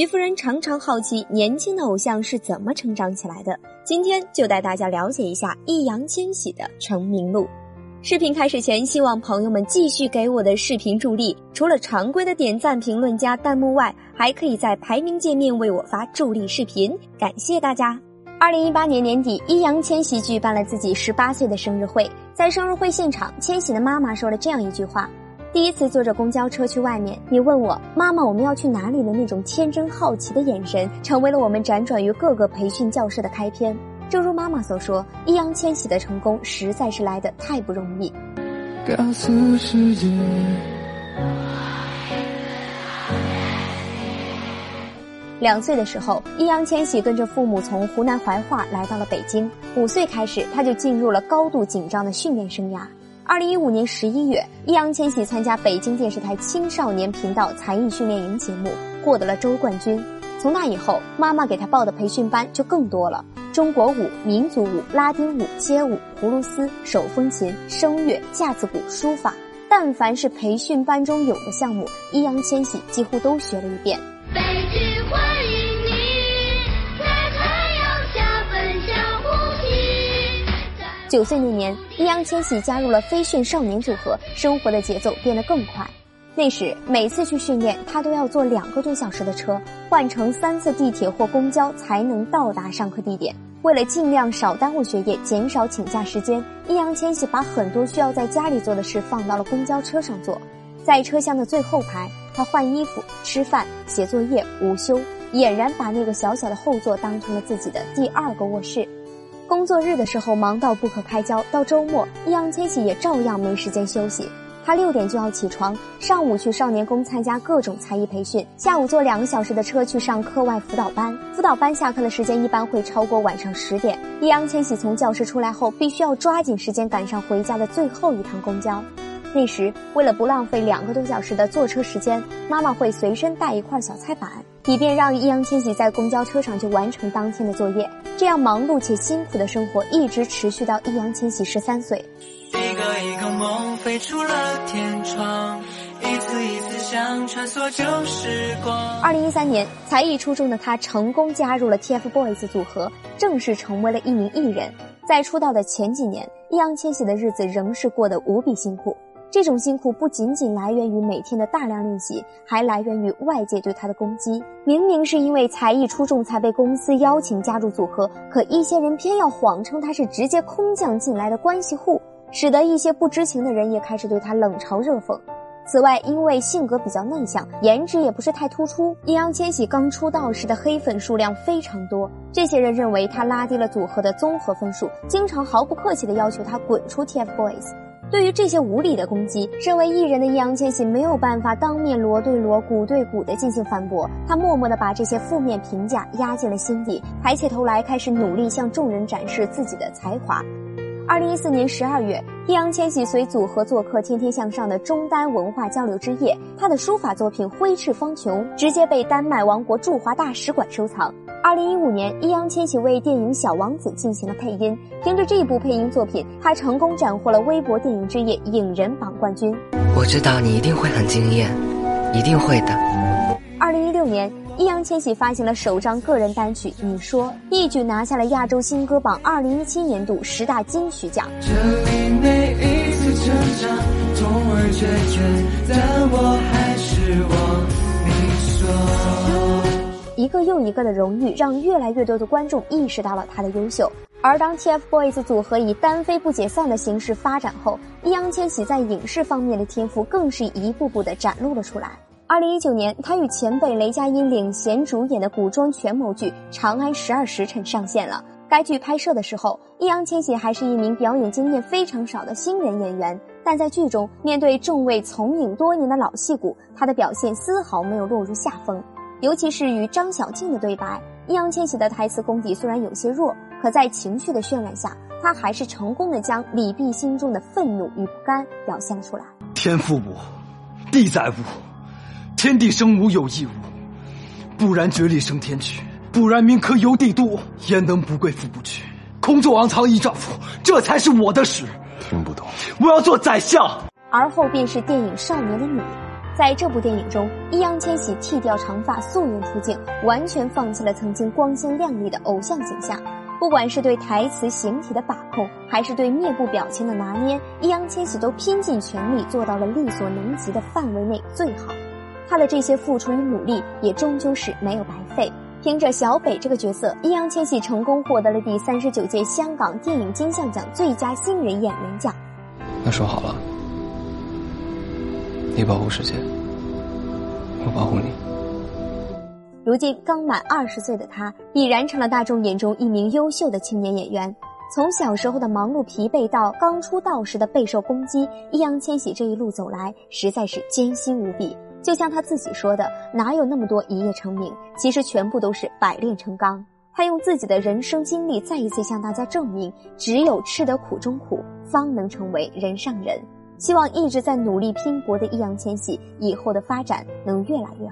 徐夫人常常好奇年轻的偶像是怎么成长起来的，今天就带大家了解一下易烊千玺的成名路。视频开始前，希望朋友们继续给我的视频助力，除了常规的点赞、评论加弹幕外，还可以在排名界面为我发助力视频，感谢大家。二零一八年年底，易烊千玺举办了自己十八岁的生日会，在生日会现场，千玺的妈妈说了这样一句话。第一次坐着公交车去外面，你问我妈妈我们要去哪里的那种天真好奇的眼神，成为了我们辗转于各个培训教室的开篇。正如妈妈所说，易烊千玺的成功实在是来得太不容易。告诉世界。两岁的时候，易烊千玺跟着父母从湖南怀化来到了北京。五岁开始，他就进入了高度紧张的训练生涯。二零一五年十一月，易烊千玺参加北京电视台青少年频道才艺训练营节目，获得了周冠军。从那以后，妈妈给他报的培训班就更多了：中国舞、民族舞、拉丁舞、街舞、葫芦丝、手风琴、声乐、架子鼓、书法，但凡是培训班中有的项目，易烊千玺几乎都学了一遍。九岁那年，易烊千玺加入了飞讯少年组合，生活的节奏变得更快。那时，每次去训练，他都要坐两个多小时的车，换乘三次地铁或公交才能到达上课地点。为了尽量少耽误学业，减少请假时间，易烊千玺把很多需要在家里做的事放到了公交车上做。在车厢的最后排，他换衣服、吃饭、写作业、午休，俨然把那个小小的后座当成了自己的第二个卧室。工作日的时候忙到不可开交，到周末易烊千玺也照样没时间休息。他六点就要起床，上午去少年宫参加各种才艺培训，下午坐两个小时的车去上课外辅导班。辅导班下课的时间一般会超过晚上十点。易烊千玺从教室出来后，必须要抓紧时间赶上回家的最后一趟公交。那时，为了不浪费两个多小时的坐车时间，妈妈会随身带一块小菜板，以便让易烊千玺在公交车上就完成当天的作业。这样忙碌且辛苦的生活一直持续到易烊千玺十三岁。一个一个梦飞出了天窗，一次一次想穿梭旧时光。二零一三年，才艺出众的他成功加入了 TFBOYS 组合，正式成为了一名艺人。在出道的前几年，易烊千玺的日子仍是过得无比辛苦。这种辛苦不仅仅来源于每天的大量练习，还来源于外界对他的攻击。明明是因为才艺出众才被公司邀请加入组合，可一些人偏要谎称他是直接空降进来的关系户，使得一些不知情的人也开始对他冷嘲热讽。此外，因为性格比较内向，颜值也不是太突出，易烊千玺刚出道时的黑粉数量非常多。这些人认为他拉低了组合的综合分数，经常毫不客气地要求他滚出 TFBOYS。对于这些无理的攻击，身为艺人的易烊千玺没有办法当面锣对锣、鼓对鼓的进行反驳，他默默地把这些负面评价压进了心底，抬起头来开始努力向众人展示自己的才华。二零一四年十二月，易烊千玺随组合做客《天天向上》的中丹文化交流之夜，他的书法作品《挥斥方遒》直接被丹麦王国驻华大使馆收藏。二零一五年，易烊千玺为电影《小王子》进行了配音，凭着这部配音作品，他成功斩获了微博电影之夜影人榜冠军。我知道你一定会很惊艳，一定会的。二零一六年。易烊千玺发行了首张个人单曲《你说》，一举拿下了亚洲新歌榜二零一七年度十大金曲奖。这里每一一个又一个的荣誉，让越来越多的观众意识到了他的优秀。而当 TFBOYS 组合以单飞不解散的形式发展后，易烊千玺在影视方面的天赋更是一步步的展露了出来。二零一九年，他与前辈雷佳音领衔主演的古装权谋剧《长安十二时辰》上线了。该剧拍摄的时候，易烊千玺还是一名表演经验非常少的新人演员，但在剧中面对众位从影多年的老戏骨，他的表现丝毫没有落入下风。尤其是与张小静的对白，易烊千玺的台词功底虽然有些弱，可在情绪的渲染下，他还是成功的将李泌心中的愤怒与不甘表现出来。天父母，地在无。天地生无有亦无，不然绝力升天去，不然民可游帝都，焉能不贵妇不娶？空座昂藏一丈夫，这才是我的使。听不懂。我要做宰相。而后便是电影《少年的你》，在这部电影中，易烊千玺剃掉长发，素颜出镜，完全放弃了曾经光鲜亮丽的偶像形象。不管是对台词形体的把控，还是对面部表情的拿捏，易烊千玺都拼尽全力做到了力所能及的范围内最好。他的这些付出与努力，也终究是没有白费。凭着小北这个角色，易烊千玺成功获得了第三十九届香港电影金像奖最佳新人演员奖。那说好了，你保护世界，我保护你。如今刚满二十岁的他，已然成了大众眼中一名优秀的青年演员。从小时候的忙碌疲惫到刚出道时的备受攻击，易烊千玺这一路走来，实在是艰辛无比。就像他自己说的，哪有那么多一夜成名？其实全部都是百炼成钢。他用自己的人生经历再一次向大家证明，只有吃得苦中苦，方能成为人上人。希望一直在努力拼搏的易烊千玺以后的发展能越来越好。